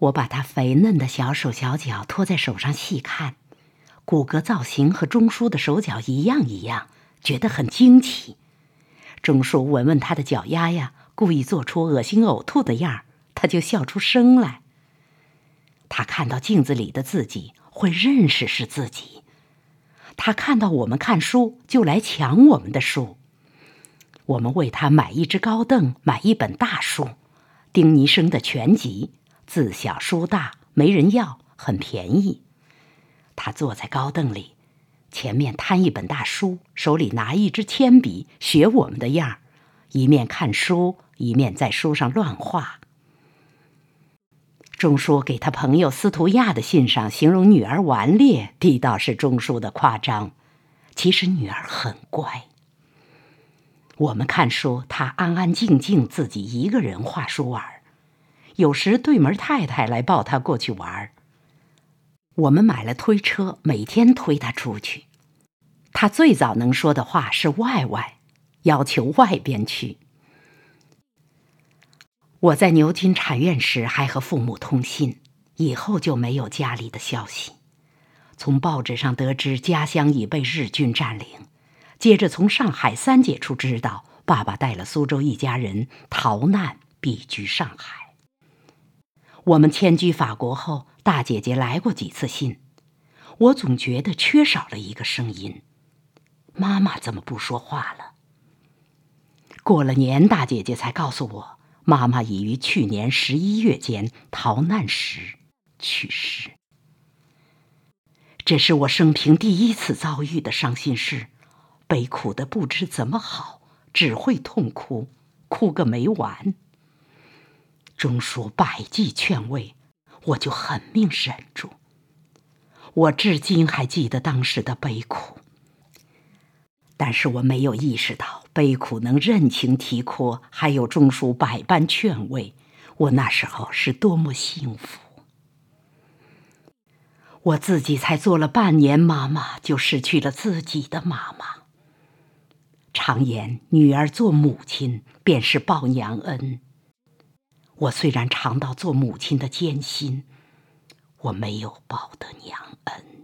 我把他肥嫩的小手小脚托在手上细看，骨骼造型和钟叔的手脚一样一样，觉得很惊奇。钟叔闻闻他的脚丫呀，故意做出恶心呕吐的样儿，他就笑出声来。他看到镜子里的自己，会认识是自己。他看到我们看书，就来抢我们的书。我们为他买一只高凳，买一本大书，丁尼生的全集。字小书大，没人要，很便宜。他坐在高凳里，前面摊一本大书，手里拿一支铅笔，学我们的样儿，一面看书，一面在书上乱画。钟叔给他朋友司徒亚的信上形容女儿顽劣，地道是钟叔的夸张。其实女儿很乖。我们看书，他安安静静自己一个人画书玩。有时对门太太来抱他过去玩儿。我们买了推车，每天推他出去。他最早能说的话是“外外”，要求外边去。我在牛津产院时还和父母通信，以后就没有家里的消息。从报纸上得知家乡已被日军占领，接着从上海三姐处知道爸爸带了苏州一家人逃难，避居上海。我们迁居法国后，大姐姐来过几次信，我总觉得缺少了一个声音。妈妈怎么不说话了？过了年，大姐姐才告诉我，妈妈已于去年十一月间逃难时去世。这是我生平第一次遭遇的伤心事，悲苦的不知怎么好，只会痛哭，哭个没完。钟叔百计劝慰，我就狠命忍住。我至今还记得当时的悲苦，但是我没有意识到悲苦能任情啼哭，还有钟叔百般劝慰，我那时候是多么幸福。我自己才做了半年妈妈，就失去了自己的妈妈。常言，女儿做母亲便是报娘恩。我虽然尝到做母亲的艰辛，我没有报得娘恩。